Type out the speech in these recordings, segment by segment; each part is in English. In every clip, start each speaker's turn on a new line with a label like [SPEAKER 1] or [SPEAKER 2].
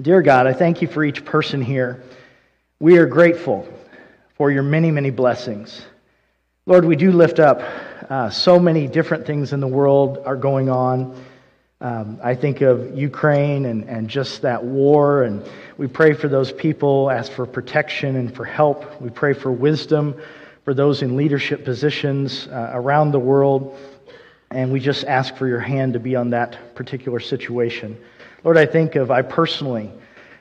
[SPEAKER 1] Dear God, I thank you for each person here. We are grateful for your many, many blessings. Lord, we do lift up uh, so many different things in the world are going on. Um, I think of Ukraine and, and just that war, and we pray for those people, ask for protection and for help. We pray for wisdom for those in leadership positions uh, around the world, and we just ask for your hand to be on that particular situation. Lord, I think of, I personally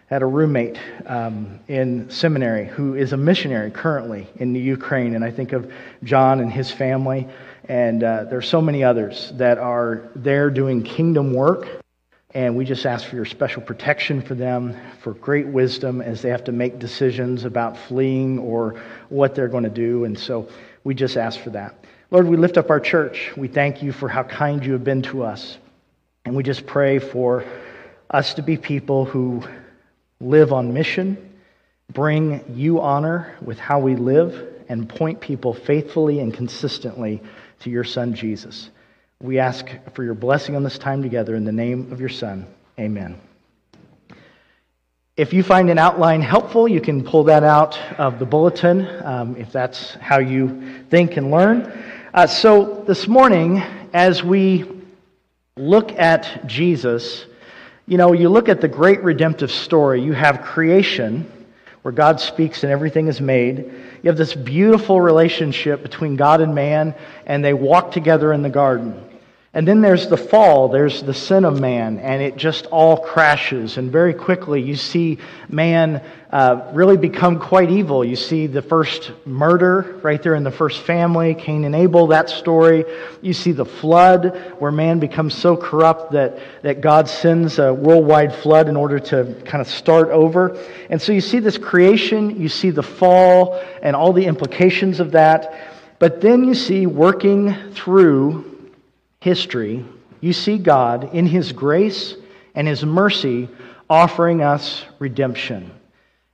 [SPEAKER 1] had a roommate um, in seminary who is a missionary currently in the Ukraine, and I think of John and his family, and uh, there are so many others that are there doing kingdom work. And we just ask for your special protection for them, for great wisdom as they have to make decisions about fleeing or what they're going to do. And so we just ask for that. Lord, we lift up our church. We thank you for how kind you have been to us. And we just pray for us to be people who live on mission, bring you honor with how we live, and point people faithfully and consistently to your Son, Jesus. We ask for your blessing on this time together in the name of your Son. Amen. If you find an outline helpful, you can pull that out of the bulletin um, if that's how you think and learn. Uh, so, this morning, as we look at Jesus, you know, you look at the great redemptive story, you have creation, where God speaks and everything is made. You have this beautiful relationship between God and man, and they walk together in the garden. And then there's the fall, there's the sin of man, and it just all crashes. And very quickly, you see man uh, really become quite evil. You see the first murder right there in the first family, Cain and Abel, that story. You see the flood, where man becomes so corrupt that, that God sends a worldwide flood in order to kind of start over. And so you see this creation, you see the fall, and all the implications of that. But then you see working through history, you see God in His grace and His mercy offering us redemption.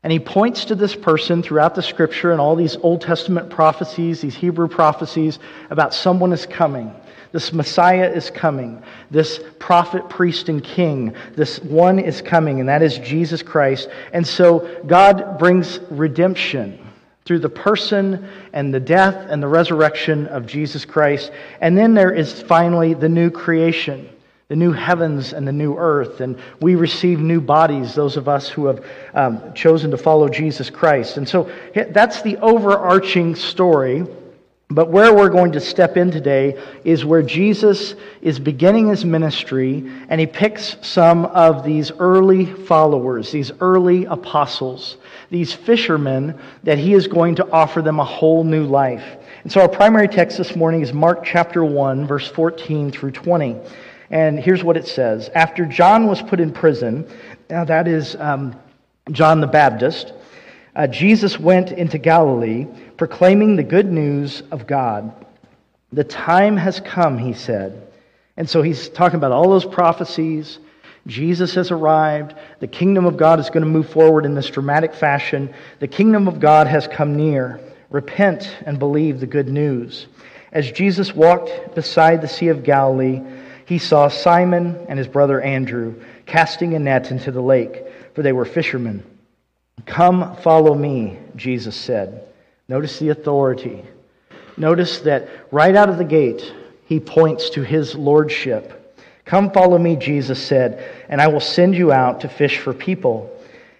[SPEAKER 1] And he points to this person throughout the scripture and all these Old Testament prophecies, these Hebrew prophecies about someone is coming. This Messiah is coming. This prophet, priest, and king. This one is coming, and that is Jesus Christ. And so God brings redemption through the person and the death and the resurrection of Jesus Christ. And then there is finally the new creation, the new heavens and the new earth. And we receive new bodies, those of us who have um, chosen to follow Jesus Christ. And so that's the overarching story. But where we're going to step in today is where Jesus is beginning his ministry, and he picks some of these early followers, these early apostles, these fishermen, that he is going to offer them a whole new life. And so our primary text this morning is Mark chapter 1, verse 14 through 20. And here's what it says After John was put in prison, now that is um, John the Baptist uh, Jesus went into Galilee proclaiming the good news of God. The time has come, he said. And so he's talking about all those prophecies. Jesus has arrived. The kingdom of God is going to move forward in this dramatic fashion. The kingdom of God has come near. Repent and believe the good news. As Jesus walked beside the Sea of Galilee, he saw Simon and his brother Andrew casting a net into the lake, for they were fishermen. Come, follow me, Jesus said. Notice the authority. Notice that right out of the gate, he points to his lordship. Come, follow me, Jesus said, and I will send you out to fish for people.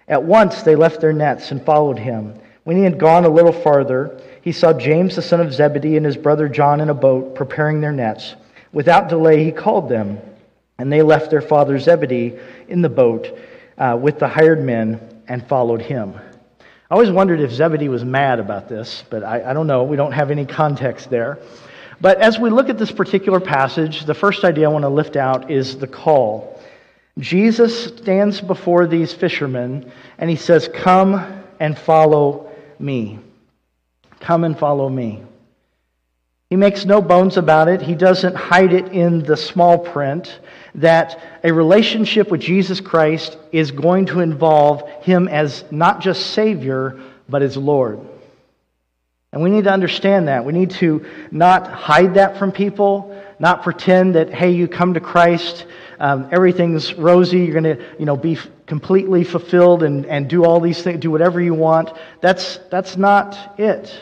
[SPEAKER 1] At once they left their nets and followed him. When he had gone a little farther, he saw James the son of Zebedee and his brother John in a boat preparing their nets. Without delay, he called them, and they left their father Zebedee in the boat uh, with the hired men and followed him. I always wondered if Zebedee was mad about this, but I, I, don't know. We don't have any context there. But as we look at this particular passage, the first idea I want to lift out is the call. Jesus stands before these fishermen and he says, Come and follow me. Come and follow me. He makes no bones about it. He doesn't hide it in the small print that a relationship with Jesus Christ is going to involve him as not just Savior, but as Lord. And we need to understand that. We need to not hide that from people, not pretend that, hey, you come to Christ, um, everything's rosy, you're going to you know, be completely fulfilled and, and do all these things, do whatever you want. That's, that's not it.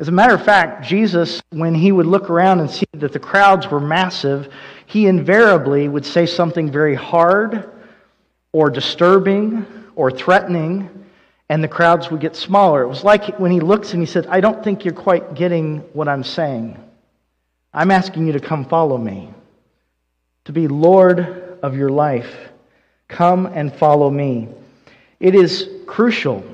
[SPEAKER 1] As a matter of fact, Jesus, when he would look around and see that the crowds were massive, he invariably would say something very hard or disturbing or threatening, and the crowds would get smaller. It was like when he looks and he said, I don't think you're quite getting what I'm saying. I'm asking you to come follow me, to be Lord of your life. Come and follow me. It is crucial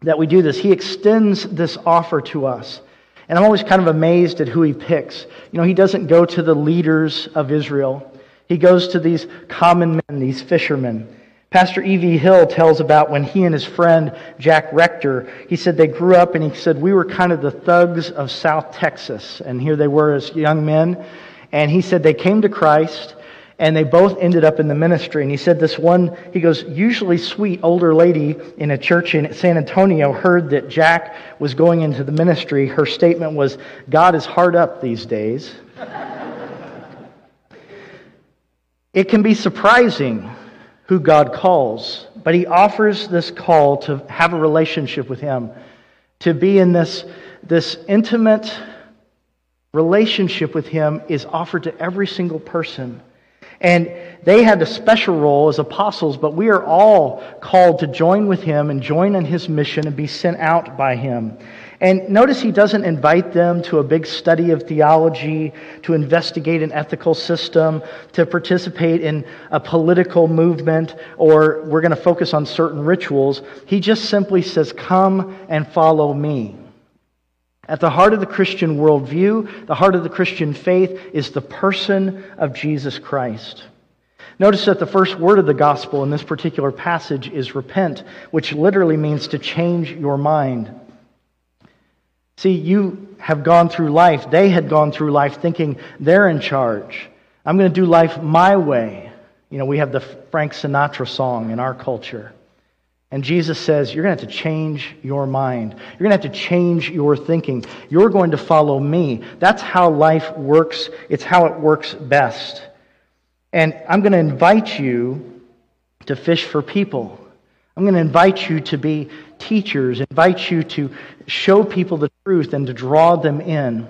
[SPEAKER 1] that we do this. He extends this offer to us. And I'm always kind of amazed at who he picks. You know, he doesn't go to the leaders of Israel, he goes to these common men, these fishermen. Pastor E.V. Hill tells about when he and his friend Jack Rector, he said they grew up and he said we were kind of the thugs of South Texas. And here they were as young men. And he said they came to Christ and they both ended up in the ministry. And he said this one, he goes, usually sweet older lady in a church in San Antonio heard that Jack was going into the ministry. Her statement was, God is hard up these days. it can be surprising who God calls, but He offers this call to have a relationship with Him, to be in this, this intimate relationship with Him is offered to every single person. And they had a special role as apostles, but we are all called to join with him and join in his mission and be sent out by him. And notice he doesn't invite them to a big study of theology, to investigate an ethical system, to participate in a political movement, or we're going to focus on certain rituals. He just simply says, Come and follow me. At the heart of the Christian worldview, the heart of the Christian faith, is the person of Jesus Christ. Notice that the first word of the gospel in this particular passage is repent, which literally means to change your mind. See, you have gone through life, they had gone through life thinking they're in charge. I'm going to do life my way. You know, we have the Frank Sinatra song in our culture. And Jesus says, You're going to have to change your mind. You're going to have to change your thinking. You're going to follow me. That's how life works, it's how it works best. And I'm going to invite you to fish for people. I'm going to invite you to be teachers, invite you to show people the truth and to draw them in.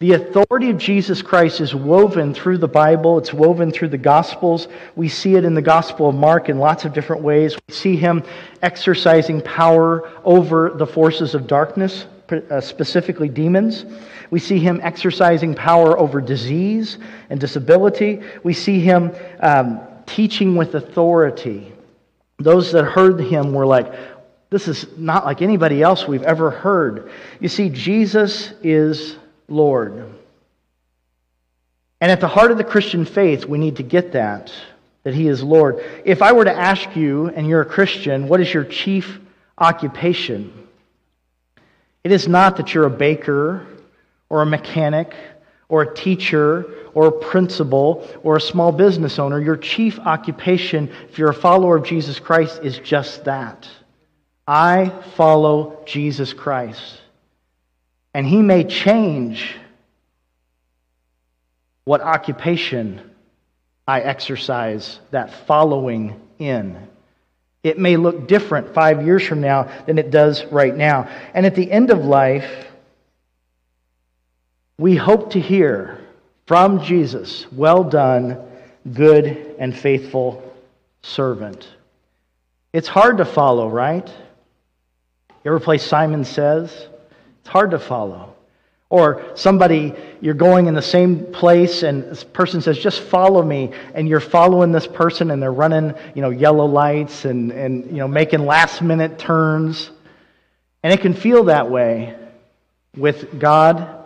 [SPEAKER 1] The authority of Jesus Christ is woven through the Bible, it's woven through the Gospels. We see it in the Gospel of Mark in lots of different ways. We see him exercising power over the forces of darkness, uh, specifically demons. We see him exercising power over disease and disability. We see him um, teaching with authority. Those that heard him were like, this is not like anybody else we've ever heard. You see, Jesus is Lord. And at the heart of the Christian faith, we need to get that, that He is Lord. If I were to ask you, and you're a Christian, what is your chief occupation? It is not that you're a baker or a mechanic or a teacher or a principal or a small business owner. Your chief occupation, if you're a follower of Jesus Christ, is just that. I follow Jesus Christ. And He may change what occupation I exercise that following in. It may look different five years from now than it does right now. And at the end of life, we hope to hear from Jesus, Well done, good and faithful servant. It's hard to follow, right? You ever play Simon Says? It's hard to follow. Or somebody, you're going in the same place and this person says, just follow me. And you're following this person and they're running, you know, yellow lights and, and you know, making last minute turns. And it can feel that way with God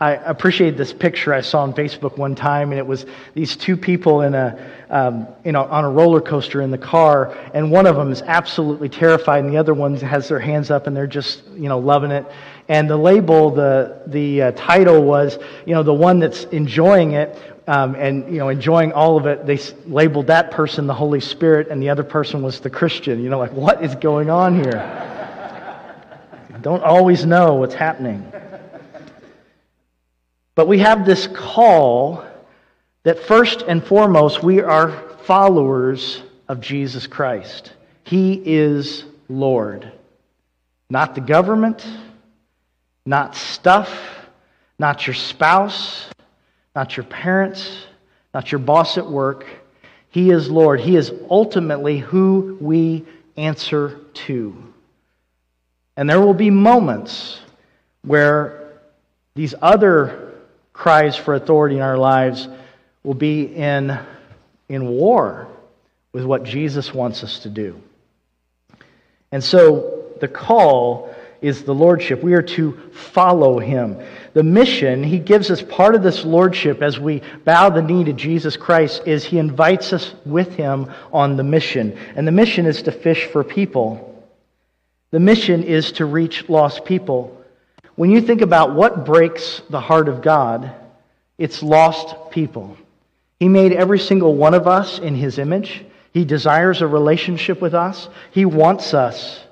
[SPEAKER 1] I appreciate this picture I saw on Facebook one time, and it was these two people in a, um, you know, on a roller coaster in the car, and one of them is absolutely terrified, and the other one has their hands up and they're just, you know, loving it. And the label, the the uh, title was, you know, the one that's enjoying it um, and you know enjoying all of it. They labeled that person the Holy Spirit, and the other person was the Christian. You know, like what is going on here? Don't always know what's happening. But we have this call that first and foremost, we are followers of Jesus Christ. He is Lord. Not the government, not stuff, not your spouse, not your parents, not your boss at work. He is Lord. He is ultimately who we answer to. And there will be moments where these other cries for authority in our lives will be in, in war with what Jesus wants us to do. And so the call is the lordship. We are to follow him. The mission, he gives us part of this lordship as we bow the knee to Jesus Christ, is he invites us with him on the mission. And the mission is to fish for people. The mission is to reach lost people. When you think about what breaks the heart of God, it's lost people. He made every single one of us in his image. He desires a relationship with us. He wants us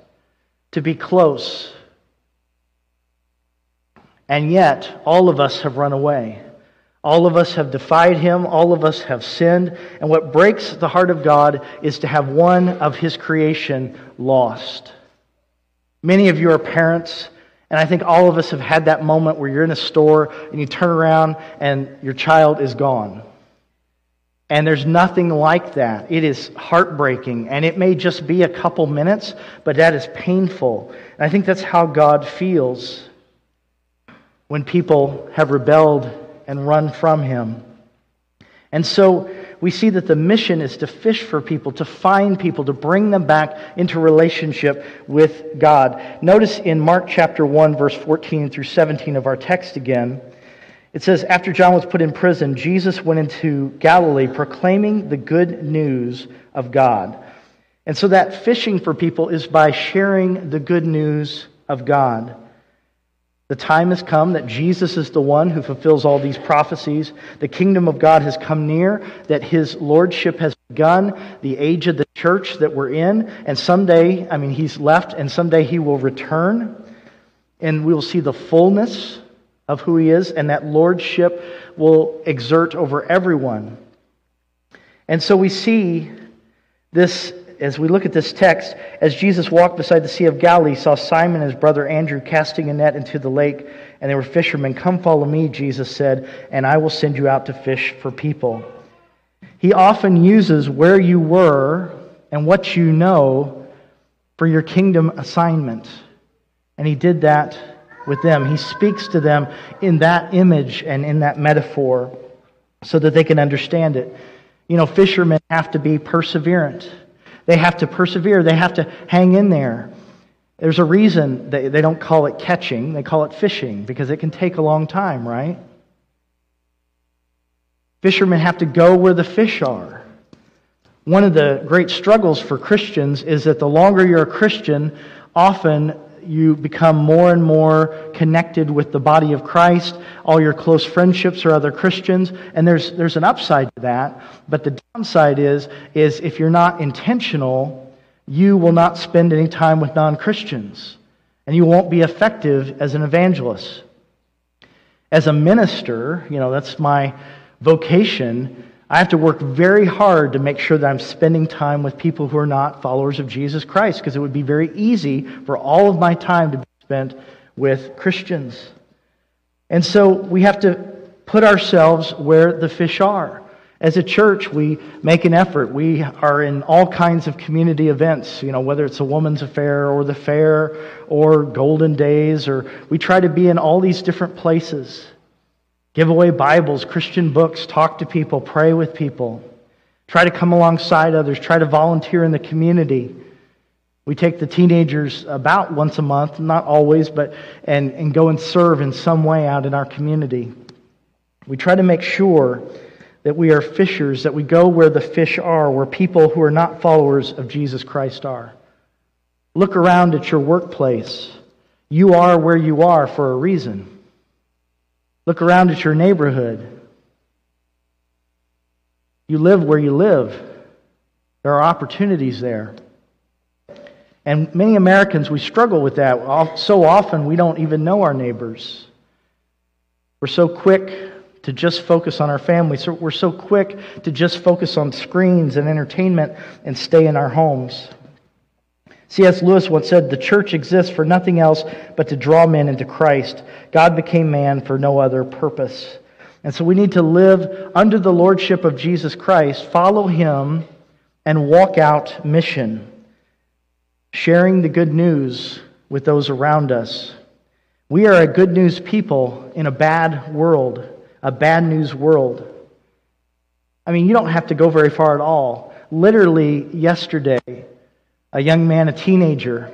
[SPEAKER 1] to be close. And yet, all of us have run away. All of us have defied him. All of us have sinned. And what breaks the heart of God is to have one of his creation lost. Many of you are parents, and I think all of us have had that moment where you're in a store and you turn around and your child is gone. And there's nothing like that. It is heartbreaking, and it may just be a couple minutes, but that is painful. And I think that's how God feels when people have rebelled and run from Him. And so we see that the mission is to fish for people, to find people, to bring them back into relationship with God. Notice in Mark chapter 1, verse 14 through 17 of our text again. It says, After John was put in prison, Jesus went into Galilee proclaiming the good news of God. And so that fishing for people is by sharing the good news of God. The time has come that Jesus is the one who fulfills all these prophecies. The kingdom of God has come near, that his lordship has begun, the age of the church that we're in, and someday, I mean, he's left, and someday he will return, and we will see the fullness of who he is, and that lordship will exert over everyone. And so we see this as we look at this text, as Jesus walked beside the Sea of Galilee, saw Simon and his brother Andrew casting a net into the lake, and they were fishermen. Come follow me, Jesus said, and I will send you out to fish for people. He often uses where you were and what you know for your kingdom assignment. And he did that with them. He speaks to them in that image and in that metaphor so that they can understand it. You know, fishermen have to be perseverant, they have to persevere, they have to hang in there. There's a reason they, they don't call it catching, they call it fishing because it can take a long time, right? Fishermen have to go where the fish are. One of the great struggles for Christians is that the longer you're a Christian, often you become more and more connected with the body of Christ. All your close friendships are other Christians, and there's there's an upside to that. But the downside is is if you're not intentional, you will not spend any time with non-Christians, and you won't be effective as an evangelist. As a minister, you know that's my vocation. I have to work very hard to make sure that I'm spending time with people who are not followers of Jesus Christ because it would be very easy for all of my time to be spent with Christians. And so we have to put ourselves where the fish are. As a church, we make an effort. We are in all kinds of community events, you know, whether it's a woman's affair or the fair or golden days, or we try to be in all these different places. Give away Bibles, Christian books, talk to people, pray with people. Try to come alongside others, try to volunteer in the community. We take the teenagers about once a month, not always, but and, and go and serve in some way out in our community. We try to make sure that we are fishers, that we go where the fish are, where people who are not followers of Jesus Christ are. Look around at your workplace. You are where you are for a reason. Look around at your neighborhood. You live where you live. There are opportunities there. And many Americans, we struggle with that. So often we don't even know our neighbors. We're so quick to just focus on our family. So we're so quick to just focus on screens and entertainment and stay in our homes. C.S. Lewis once said, The church exists for nothing else but to draw men into Christ. God became man for no other purpose. And so we need to live under the lordship of Jesus Christ, follow him, and walk out mission, sharing the good news with those around us. We are a good news people in a bad world, a bad news world. I mean, you don't have to go very far at all. Literally, yesterday, a young man, a teenager,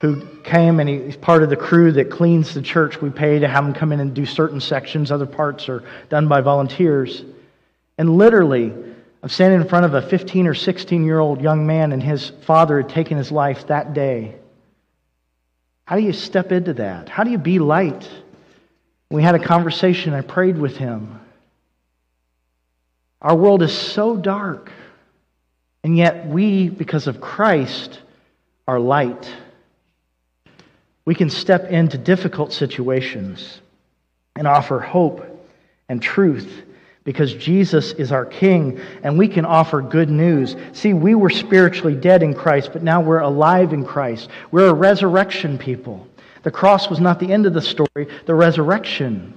[SPEAKER 1] who came and he's part of the crew that cleans the church. We pay to have him come in and do certain sections, other parts are done by volunteers. And literally, I'm standing in front of a 15 or 16 year old young man, and his father had taken his life that day. How do you step into that? How do you be light? We had a conversation, I prayed with him. Our world is so dark. And yet, we, because of Christ, are light. We can step into difficult situations and offer hope and truth because Jesus is our King and we can offer good news. See, we were spiritually dead in Christ, but now we're alive in Christ. We're a resurrection people. The cross was not the end of the story, the resurrection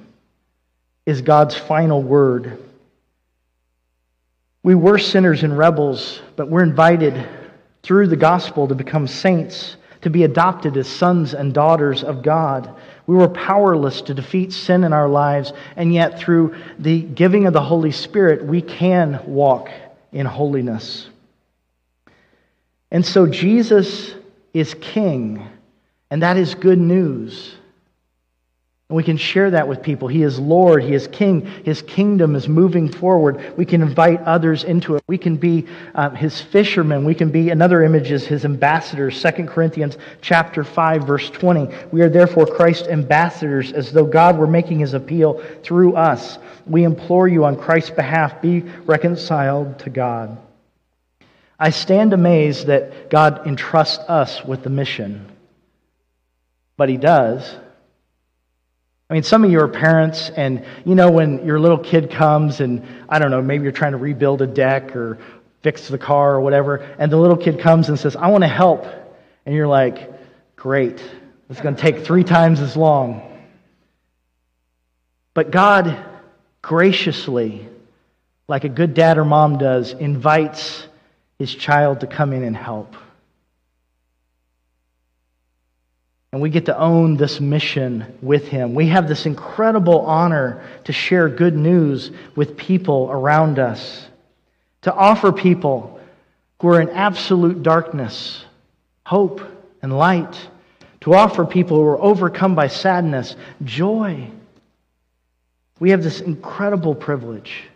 [SPEAKER 1] is God's final word. We were sinners and rebels, but we're invited through the gospel to become saints, to be adopted as sons and daughters of God. We were powerless to defeat sin in our lives, and yet through the giving of the Holy Spirit, we can walk in holiness. And so Jesus is King, and that is good news. And we can share that with people. He is Lord, He is King, His kingdom is moving forward. We can invite others into it. We can be uh, His fishermen. We can be, another image is His ambassadors. 2 Corinthians chapter 5, verse 20. We are therefore Christ's ambassadors, as though God were making His appeal through us. We implore you on Christ's behalf, be reconciled to God. I stand amazed that God entrusts us with the mission. But He does. I mean, some of you are parents, and you know when your little kid comes, and I don't know, maybe you're trying to rebuild a deck or fix the car or whatever, and the little kid comes and says, I want to help. And you're like, great, it's going to take three times as long. But God graciously, like a good dad or mom does, invites his child to come in and help. And we get to own this mission with him. We have this incredible honor to share good news with people around us, to offer people who are in absolute darkness hope and light, to offer people who are overcome by sadness joy. We have this incredible privilege.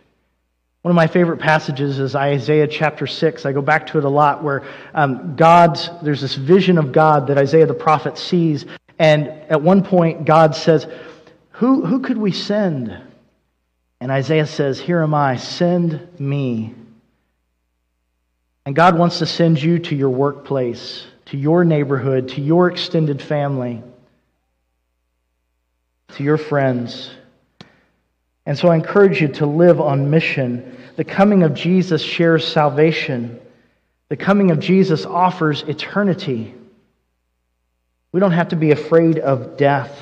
[SPEAKER 1] One of my favorite passages is Isaiah chapter 6. I go back to it a lot, where um, God's, there's this vision of God that Isaiah the prophet sees. And at one point, God says, Who, who could we send? And Isaiah says, Here am I, send me. And God wants to send you to your workplace, to your neighborhood, to your extended family, to your friends. And so I encourage you to live on mission. The coming of Jesus shares salvation. The coming of Jesus offers eternity. We don't have to be afraid of death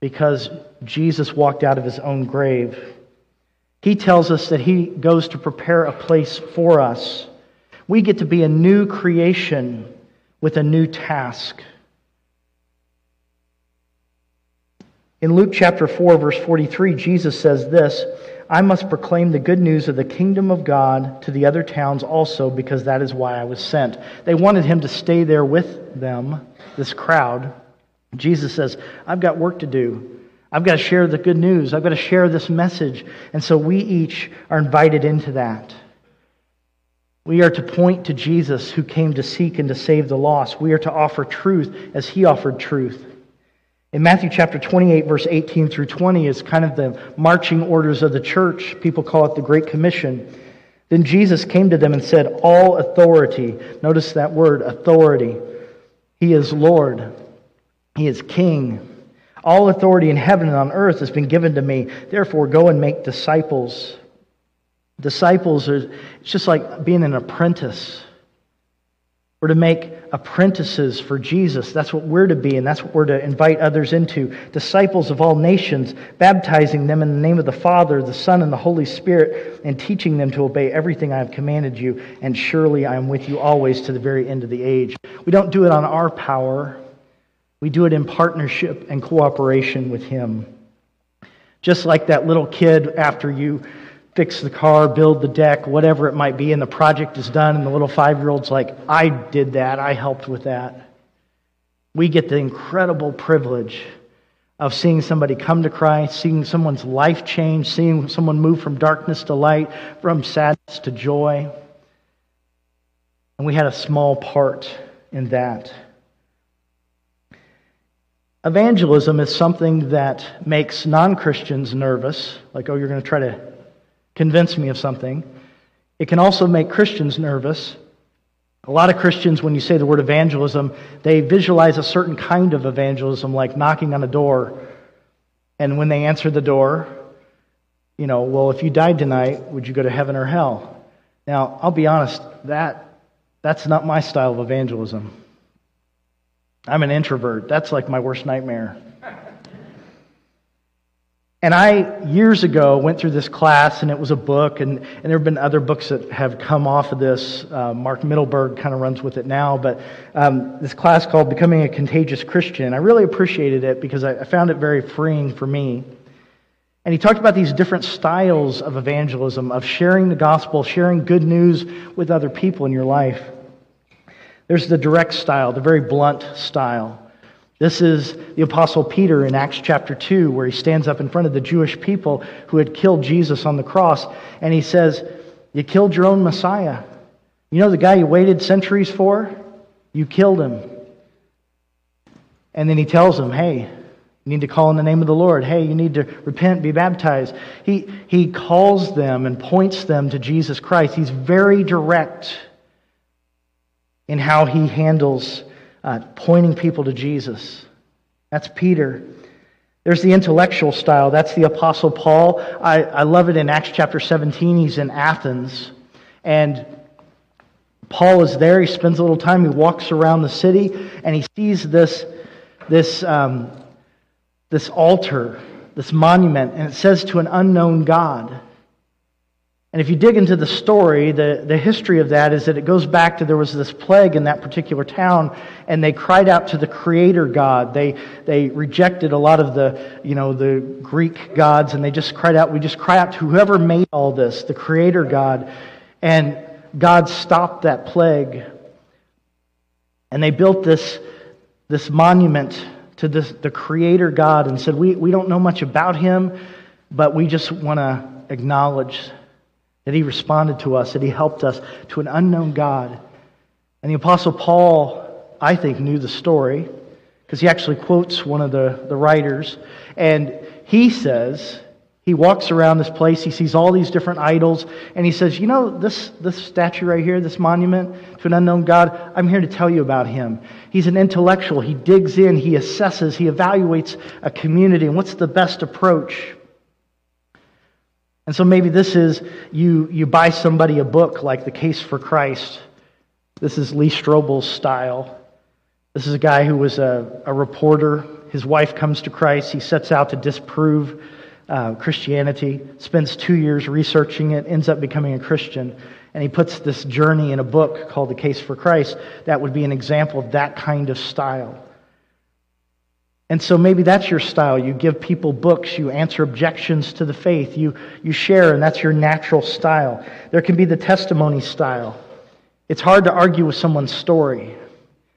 [SPEAKER 1] because Jesus walked out of his own grave. He tells us that he goes to prepare a place for us. We get to be a new creation with a new task. In Luke chapter 4, verse 43, Jesus says this I must proclaim the good news of the kingdom of God to the other towns also, because that is why I was sent. They wanted him to stay there with them, this crowd. Jesus says, I've got work to do. I've got to share the good news. I've got to share this message. And so we each are invited into that. We are to point to Jesus who came to seek and to save the lost. We are to offer truth as he offered truth. In Matthew chapter 28, verse 18 through 20, is kind of the marching orders of the church. People call it the Great Commission. Then Jesus came to them and said, All authority, notice that word, authority. He is Lord, He is King. All authority in heaven and on earth has been given to me. Therefore, go and make disciples. Disciples are it's just like being an apprentice. We're to make apprentices for Jesus. That's what we're to be, and that's what we're to invite others into. Disciples of all nations, baptizing them in the name of the Father, the Son, and the Holy Spirit, and teaching them to obey everything I have commanded you. And surely I am with you always to the very end of the age. We don't do it on our power, we do it in partnership and cooperation with Him. Just like that little kid after you fix the car, build the deck, whatever it might be, and the project is done, and the little five year old's like, I did that, I helped with that. We get the incredible privilege of seeing somebody come to Christ, seeing someone's life change, seeing someone move from darkness to light, from sadness to joy. And we had a small part in that. Evangelism is something that makes non Christians nervous, like, oh, you're going to try to convince me of something. It can also make Christians nervous. A lot of Christians, when you say the word evangelism, they visualize a certain kind of evangelism, like knocking on a door. And when they answer the door, you know, well, if you died tonight, would you go to heaven or hell? Now, I'll be honest, that, that's not my style of evangelism. I'm an introvert. That's like my worst nightmare. And I, years ago, went through this class, and it was a book, and, and there have been other books that have come off of this. Uh, Mark Mittelberg kind of runs with it now, but um, this class called Becoming a Contagious Christian. I really appreciated it because I, I found it very freeing for me. And he talked about these different styles of evangelism, of sharing the gospel, sharing good news with other people in your life. There's the direct style, the very blunt style. This is the Apostle Peter in Acts chapter 2, where he stands up in front of the Jewish people who had killed Jesus on the cross, and he says, You killed your own Messiah. You know the guy you waited centuries for? You killed him. And then he tells them, Hey, you need to call in the name of the Lord. Hey, you need to repent, be baptized. He, he calls them and points them to Jesus Christ. He's very direct in how he handles uh, pointing people to Jesus. That's Peter. There's the intellectual style. That's the Apostle Paul. I, I love it in Acts chapter 17. He's in Athens. And Paul is there. He spends a little time. He walks around the city and he sees this, this, um, this altar, this monument, and it says to an unknown God. And if you dig into the story, the, the history of that is that it goes back to there was this plague in that particular town, and they cried out to the creator God. They, they rejected a lot of the, you know, the Greek gods, and they just cried out, we just cry out to whoever made all this, the creator God. And God stopped that plague. And they built this, this monument to this, the creator God and said, we, we don't know much about him, but we just want to acknowledge that he responded to us, that he helped us to an unknown God. And the Apostle Paul, I think, knew the story because he actually quotes one of the, the writers. And he says, he walks around this place, he sees all these different idols, and he says, You know, this, this statue right here, this monument to an unknown God, I'm here to tell you about him. He's an intellectual. He digs in, he assesses, he evaluates a community, and what's the best approach? And so maybe this is you, you buy somebody a book like The Case for Christ. This is Lee Strobel's style. This is a guy who was a, a reporter. His wife comes to Christ. He sets out to disprove uh, Christianity, spends two years researching it, ends up becoming a Christian. And he puts this journey in a book called The Case for Christ that would be an example of that kind of style. And so maybe that's your style. You give people books, you answer objections to the faith, you, you share, and that's your natural style. There can be the testimony style. It's hard to argue with someone's story.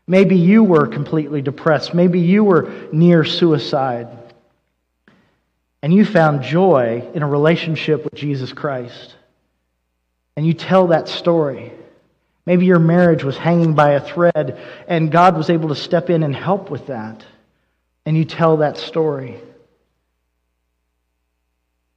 [SPEAKER 1] Maybe you were completely depressed. Maybe you were near suicide. And you found joy in a relationship with Jesus Christ. And you tell that story. Maybe your marriage was hanging by a thread, and God was able to step in and help with that and you tell that story.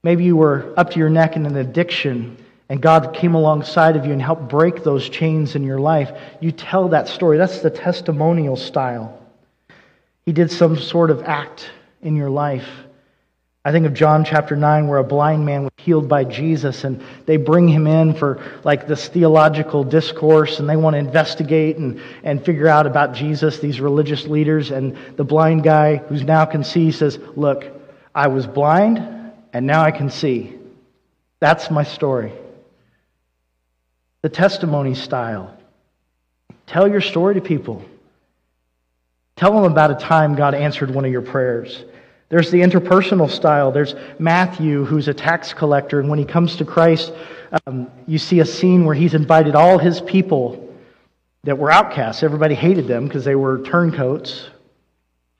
[SPEAKER 1] Maybe you were up to your neck in an addiction and God came alongside of you and helped break those chains in your life. You tell that story. That's the testimonial style. He did some sort of act in your life. I think of John chapter 9, where a blind man was healed by Jesus, and they bring him in for like this theological discourse, and they want to investigate and, and figure out about Jesus, these religious leaders. And the blind guy, who's now can see, says, Look, I was blind, and now I can see. That's my story. The testimony style. Tell your story to people. Tell them about a time God answered one of your prayers. There's the interpersonal style. There's Matthew, who's a tax collector, and when he comes to Christ, um, you see a scene where he's invited all his people that were outcasts. Everybody hated them because they were turncoats.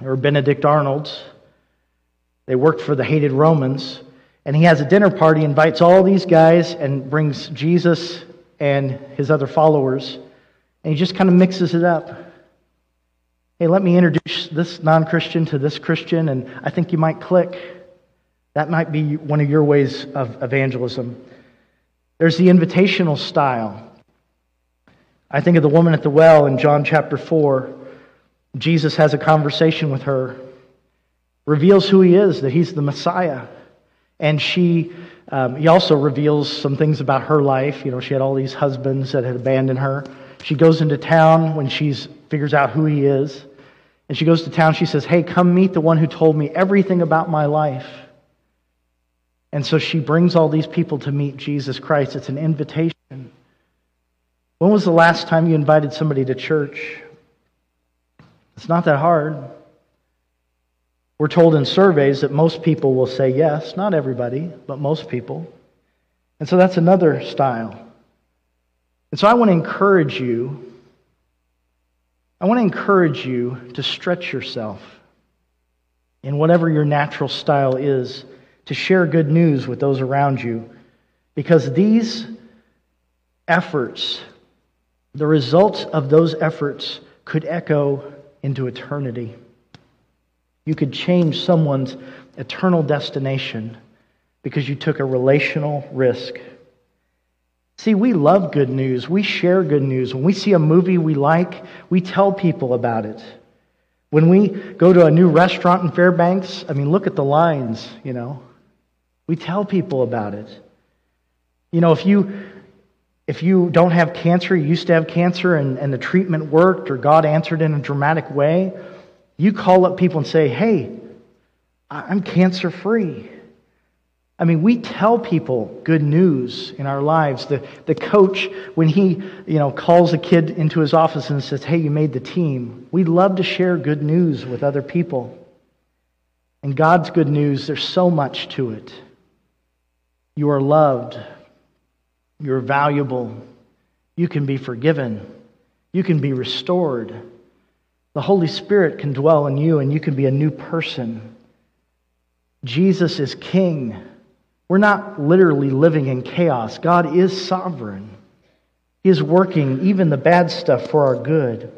[SPEAKER 1] Were Benedict Arnolds. They worked for the hated Romans. And he has a dinner party, invites all these guys, and brings Jesus and his other followers. And he just kind of mixes it up. Hey, let me introduce this non Christian to this Christian, and I think you might click. That might be one of your ways of evangelism. There's the invitational style. I think of the woman at the well in John chapter 4. Jesus has a conversation with her, reveals who he is, that he's the Messiah. And she, um, he also reveals some things about her life. You know, she had all these husbands that had abandoned her. She goes into town when she figures out who he is. And she goes to town. She says, Hey, come meet the one who told me everything about my life. And so she brings all these people to meet Jesus Christ. It's an invitation. When was the last time you invited somebody to church? It's not that hard. We're told in surveys that most people will say yes. Not everybody, but most people. And so that's another style. And so I want to encourage you. I want to encourage you to stretch yourself in whatever your natural style is to share good news with those around you because these efforts, the results of those efforts, could echo into eternity. You could change someone's eternal destination because you took a relational risk. See, we love good news. We share good news. When we see a movie we like, we tell people about it. When we go to a new restaurant in Fairbanks, I mean, look at the lines, you know. We tell people about it. You know, if you if you don't have cancer, you used to have cancer and, and the treatment worked or God answered in a dramatic way, you call up people and say, Hey, I'm cancer free. I mean, we tell people good news in our lives. The, the coach, when he you know, calls a kid into his office and says, Hey, you made the team, we love to share good news with other people. And God's good news, there's so much to it. You are loved, you're valuable, you can be forgiven, you can be restored. The Holy Spirit can dwell in you, and you can be a new person. Jesus is King. We're not literally living in chaos. God is sovereign. He is working even the bad stuff for our good.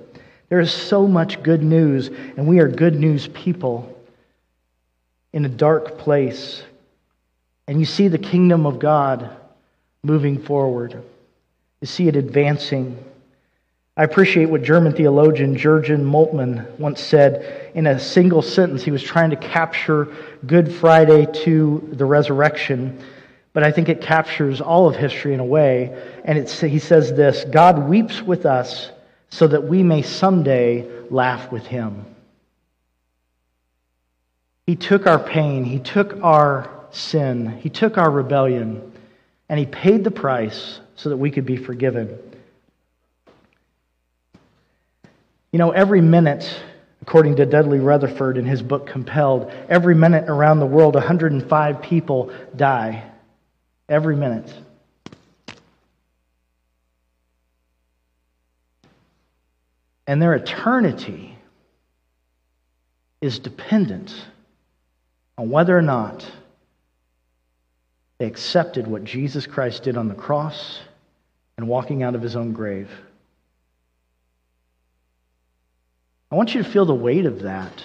[SPEAKER 1] There is so much good news, and we are good news people in a dark place. And you see the kingdom of God moving forward, you see it advancing. I appreciate what German theologian Jurgen Moltmann once said in a single sentence. He was trying to capture Good Friday to the resurrection, but I think it captures all of history in a way. And he says this God weeps with us so that we may someday laugh with him. He took our pain, He took our sin, He took our rebellion, and He paid the price so that we could be forgiven. You know, every minute, according to Dudley Rutherford in his book Compelled, every minute around the world, 105 people die. Every minute. And their eternity is dependent on whether or not they accepted what Jesus Christ did on the cross and walking out of his own grave. I want you to feel the weight of that.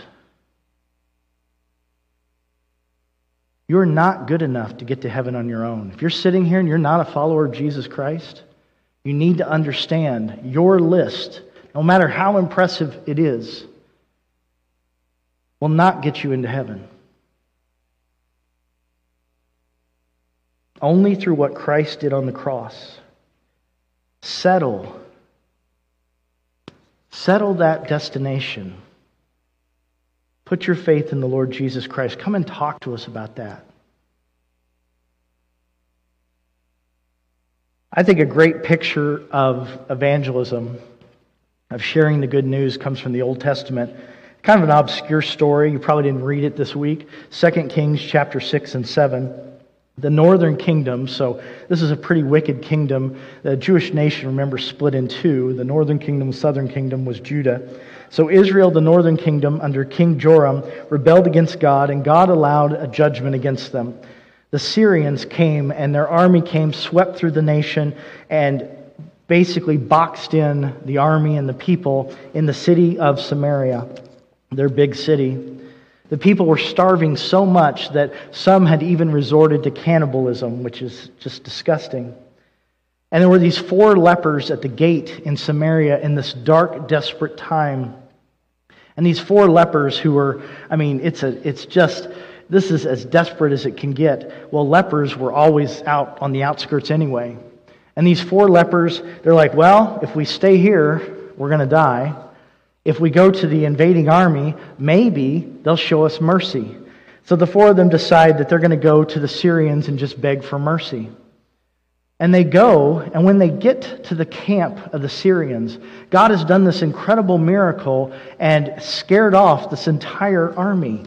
[SPEAKER 1] You're not good enough to get to heaven on your own. If you're sitting here and you're not a follower of Jesus Christ, you need to understand your list, no matter how impressive it is, will not get you into heaven. Only through what Christ did on the cross. Settle. Settle that destination. Put your faith in the Lord Jesus Christ. Come and talk to us about that. I think a great picture of evangelism, of sharing the good news, comes from the Old Testament. Kind of an obscure story. You probably didn't read it this week. 2 Kings chapter 6 and 7 the northern kingdom, so this is a pretty wicked kingdom. The Jewish nation, remember, split in two. The northern kingdom, the southern kingdom was Judah. So Israel, the northern kingdom, under King Joram, rebelled against God, and God allowed a judgment against them. The Syrians came, and their army came, swept through the nation, and basically boxed in the army and the people in the city of Samaria, their big city. The people were starving so much that some had even resorted to cannibalism, which is just disgusting. And there were these four lepers at the gate in Samaria in this dark, desperate time. And these four lepers who were, I mean, it's, a, it's just, this is as desperate as it can get. Well, lepers were always out on the outskirts anyway. And these four lepers, they're like, well, if we stay here, we're going to die. If we go to the invading army, maybe they'll show us mercy. So the four of them decide that they're going to go to the Syrians and just beg for mercy. And they go, and when they get to the camp of the Syrians, God has done this incredible miracle and scared off this entire army.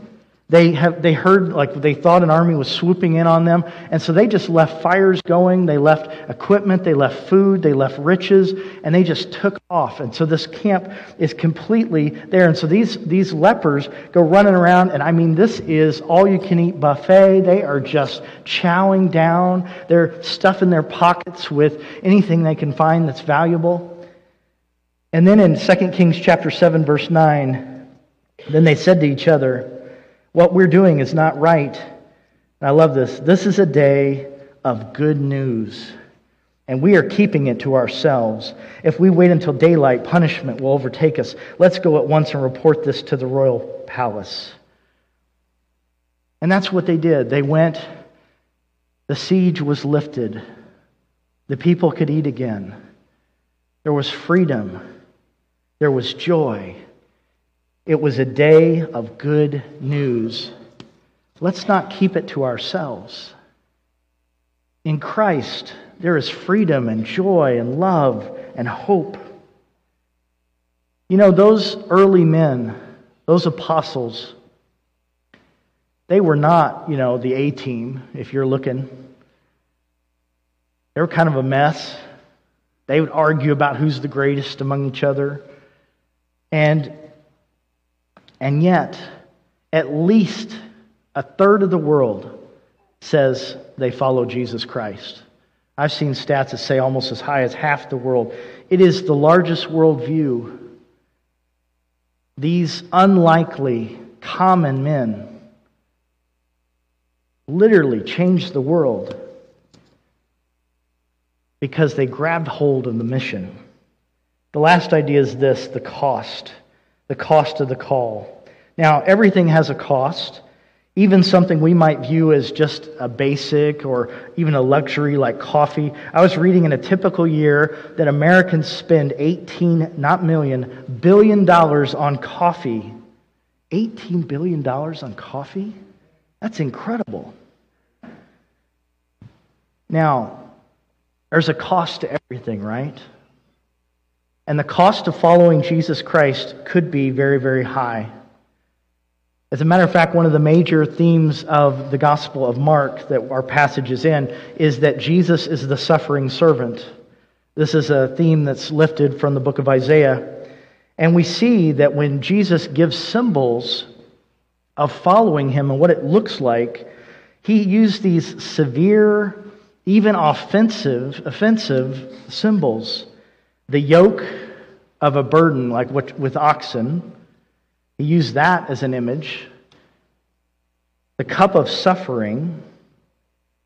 [SPEAKER 1] They, have, they heard, like, they thought an army was swooping in on them. And so they just left fires going. They left equipment. They left food. They left riches. And they just took off. And so this camp is completely there. And so these, these lepers go running around. And I mean, this is all you can eat buffet. They are just chowing down. They're stuffing their pockets with anything they can find that's valuable. And then in 2 Kings chapter 7, verse 9, then they said to each other, what we're doing is not right. And I love this. This is a day of good news, and we are keeping it to ourselves. If we wait until daylight, punishment will overtake us. Let's go at once and report this to the royal palace. And that's what they did. They went, the siege was lifted, the people could eat again. There was freedom, there was joy. It was a day of good news. Let's not keep it to ourselves. In Christ, there is freedom and joy and love and hope. You know, those early men, those apostles, they were not, you know, the A team, if you're looking. They were kind of a mess. They would argue about who's the greatest among each other. And and yet, at least a third of the world says they follow Jesus Christ. I've seen stats that say almost as high as half the world. It is the largest worldview. These unlikely, common men literally changed the world because they grabbed hold of the mission. The last idea is this the cost the cost of the call. Now, everything has a cost. Even something we might view as just a basic or even a luxury like coffee. I was reading in a typical year that Americans spend 18, not million, billion dollars on coffee. 18 billion dollars on coffee? That's incredible. Now, there's a cost to everything, right? And the cost of following Jesus Christ could be very, very high. As a matter of fact, one of the major themes of the Gospel of Mark that our passage is in is that Jesus is the suffering servant. This is a theme that's lifted from the book of Isaiah. And we see that when Jesus gives symbols of following him and what it looks like, he used these severe, even offensive, offensive symbols the yoke of a burden, like with oxen, he used that as an image. The cup of suffering,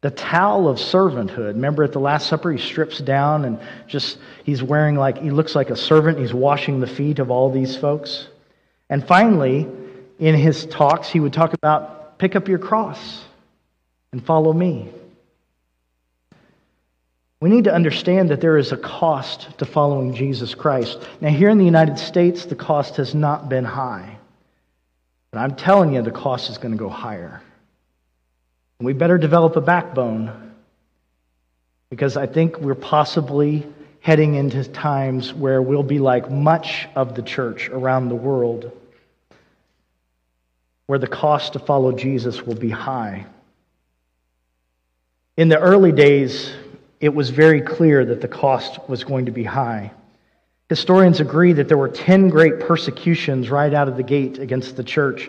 [SPEAKER 1] the towel of servanthood. Remember at the Last Supper, he strips down and just, he's wearing like, he looks like a servant. He's washing the feet of all these folks. And finally, in his talks, he would talk about pick up your cross and follow me. We need to understand that there is a cost to following Jesus Christ. Now, here in the United States, the cost has not been high. But I'm telling you, the cost is going to go higher. And we better develop a backbone because I think we're possibly heading into times where we'll be like much of the church around the world, where the cost to follow Jesus will be high. In the early days, it was very clear that the cost was going to be high. Historians agree that there were 10 great persecutions right out of the gate against the church.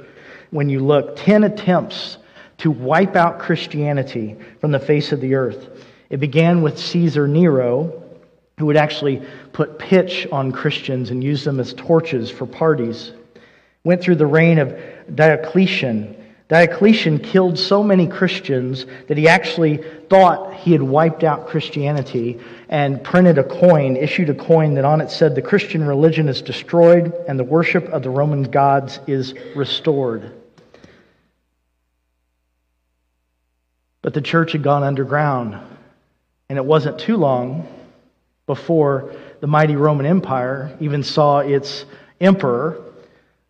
[SPEAKER 1] When you look, 10 attempts to wipe out Christianity from the face of the earth. It began with Caesar Nero, who would actually put pitch on Christians and use them as torches for parties. Went through the reign of Diocletian. Diocletian killed so many Christians that he actually thought he had wiped out Christianity and printed a coin, issued a coin that on it said, The Christian religion is destroyed and the worship of the Roman gods is restored. But the church had gone underground. And it wasn't too long before the mighty Roman Empire even saw its emperor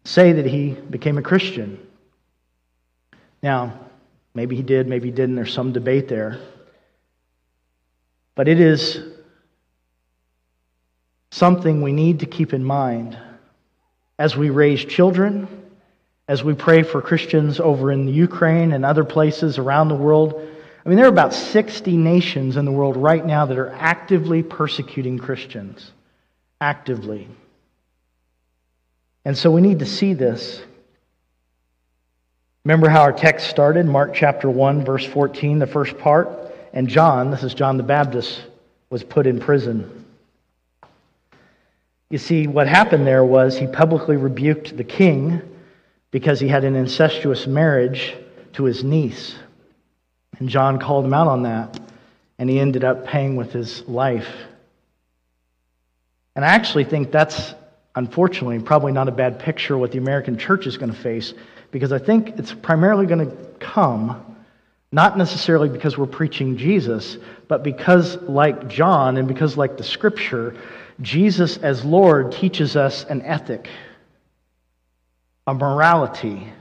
[SPEAKER 1] say that he became a Christian. Now, maybe he did, maybe he didn't. There's some debate there. But it is something we need to keep in mind as we raise children, as we pray for Christians over in the Ukraine and other places around the world. I mean, there are about 60 nations in the world right now that are actively persecuting Christians. Actively. And so we need to see this. Remember how our text started, Mark chapter 1, verse 14, the first part? And John, this is John the Baptist, was put in prison. You see, what happened there was he publicly rebuked the king because he had an incestuous marriage to his niece. And John called him out on that, and he ended up paying with his life. And I actually think that's, unfortunately, probably not a bad picture of what the American church is going to face, because I think it's primarily going to come not necessarily because we're preaching Jesus, but because, like John, and because, like the scripture, Jesus as Lord teaches us an ethic, a morality.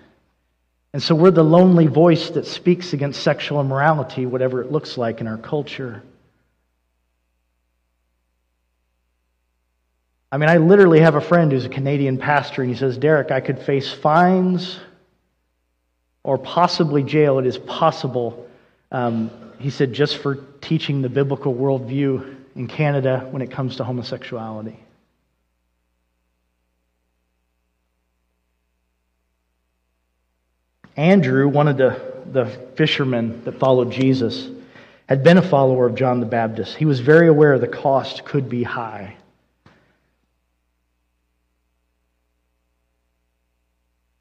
[SPEAKER 1] And so we're the lonely voice that speaks against sexual immorality, whatever it looks like in our culture. I mean, I literally have a friend who's a Canadian pastor, and he says, Derek, I could face fines or possibly jail. It is possible, um, he said, just for teaching the biblical worldview in Canada when it comes to homosexuality. Andrew, one of the, the fishermen that followed Jesus, had been a follower of John the Baptist. He was very aware the cost could be high.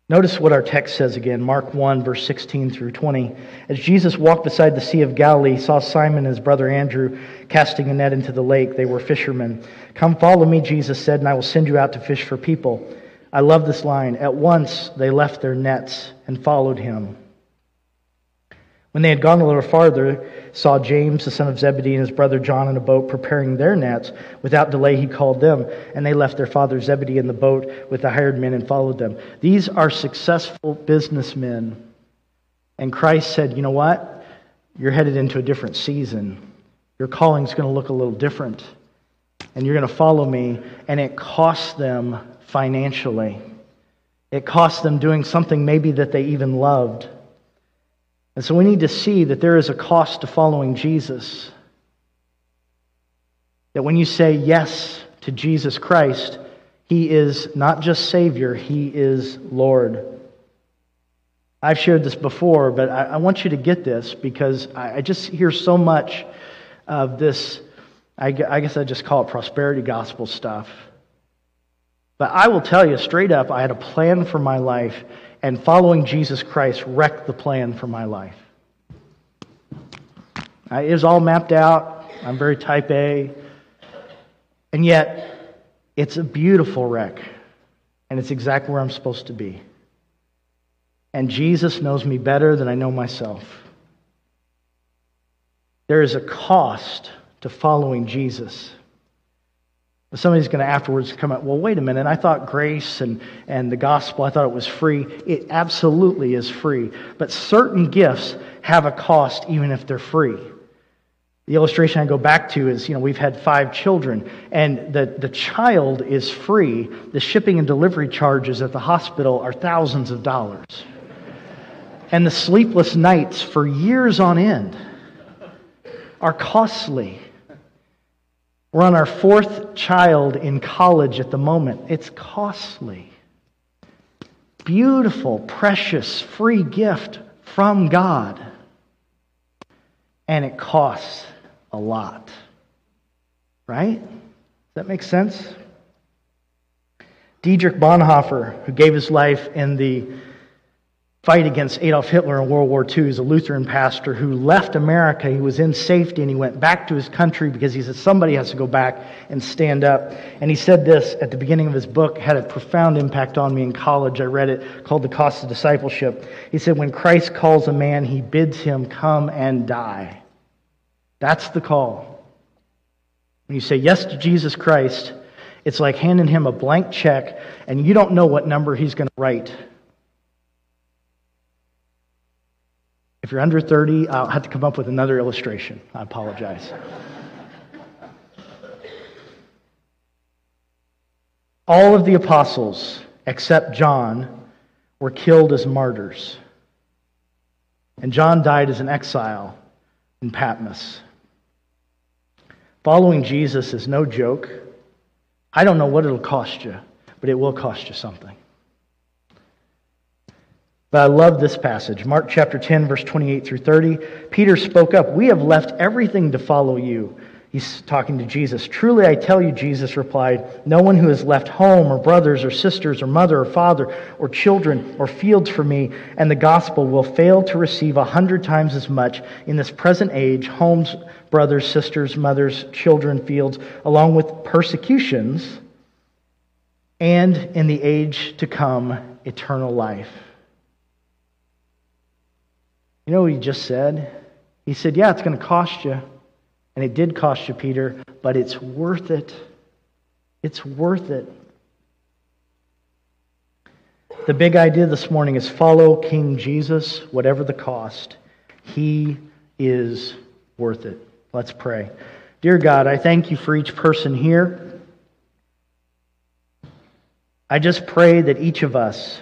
[SPEAKER 1] Notice what our text says again, Mark 1, verse 16 through 20. As Jesus walked beside the Sea of Galilee, he saw Simon and his brother Andrew casting a net into the lake. They were fishermen. Come follow me, Jesus said, and I will send you out to fish for people. I love this line. At once they left their nets and followed him. When they had gone a little farther, saw James, the son of Zebedee, and his brother John in a boat preparing their nets. Without delay, he called them, and they left their father Zebedee in the boat with the hired men and followed them. These are successful businessmen. And Christ said, You know what? You're headed into a different season. Your calling's going to look a little different. And you're going to follow me. And it costs them financially, it costs them doing something maybe that they even loved. And so we need to see that there is a cost to following Jesus. That when you say yes to Jesus Christ, He is not just Savior, He is Lord. I've shared this before, but I, I want you to get this because I, I, just hear so much of this, I, I guess I just call it prosperity gospel stuff. But I will tell you straight up, I had a plan for my life, and following Jesus Christ wrecked the plan for my life. It was all mapped out. I'm very type A. And yet, it's a beautiful wreck. And it's exactly where I'm supposed to be. And Jesus knows me better than I know myself. There is a cost to following Jesus. Somebody's going to afterwards come up, well, wait a minute, I thought grace and, and the gospel, I thought it was free. It absolutely is free. But certain gifts have a cost even if they're free. The illustration I go back to is, you know, we've had five children, and the, the child is free. The shipping and delivery charges at the hospital are thousands of dollars. And the sleepless nights for years on end are costly. We're on our fourth child in college at the moment. It's costly. Beautiful, precious, free gift from God. And it costs a lot. Right? Does that make sense? Dietrich Bonhoeffer, who gave his life in the fight against Adolf Hitler in World War II. He's a Lutheran pastor who left America. He was in safety and he went back to his country because he said somebody has to go back and stand up. And he said this at the beginning of his book, had a profound impact on me in college. I read it called The Cost of Discipleship. He said, When Christ calls a man, he bids him come and die. That's the call. When you say yes to Jesus Christ, it's like handing him a blank check and you don't know what number he's going to write. If you're under 30, I'll have to come up with another illustration. I apologize. All of the apostles, except John, were killed as martyrs. And John died as an exile in Patmos. Following Jesus is no joke. I don't know what it'll cost you, but it will cost you something. But I love this passage. Mark chapter 10, verse 28 through 30. Peter spoke up, We have left everything to follow you. He's talking to Jesus. Truly, I tell you, Jesus replied, no one who has left home or brothers or sisters or mother or father or children or fields for me and the gospel will fail to receive a hundred times as much in this present age homes, brothers, sisters, mothers, children, fields, along with persecutions, and in the age to come, eternal life. You know what he just said? He said, Yeah, it's going to cost you. And it did cost you, Peter, but it's worth it. It's worth it. The big idea this morning is follow King Jesus, whatever the cost. He is worth it. Let's pray. Dear God, I thank you for each person here. I just pray that each of us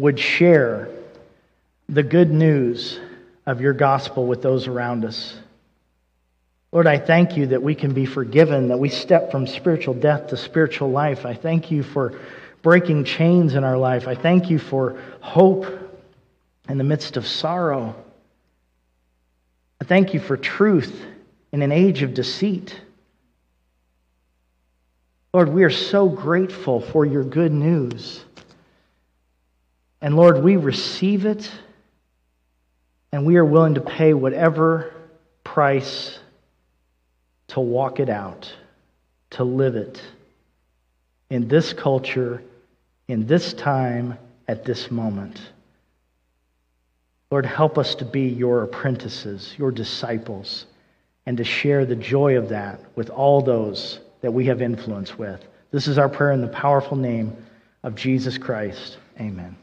[SPEAKER 1] would share the good news of your gospel with those around us. Lord, I thank you that we can be forgiven, that we step from spiritual death to spiritual life. I thank you for breaking chains in our life. I thank you for hope in the midst of sorrow. I thank you for truth in an age of deceit. Lord, we are so grateful for your good news. And Lord, we receive it and we are willing to pay whatever price to walk it out, to live it in this culture, in this time, at this moment. Lord, help us to be your apprentices, your disciples, and to share the joy of that with all those that we have influence with. This is our prayer in the powerful name of Jesus Christ. Amen.